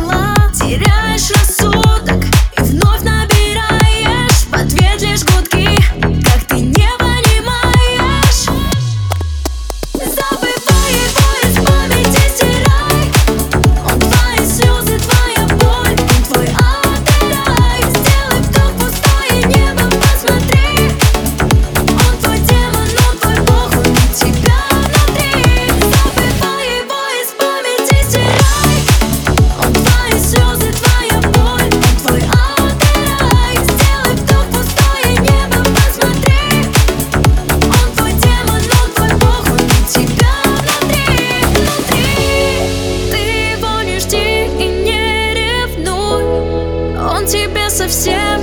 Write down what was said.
дела Теряешь рассудок Тебе совсем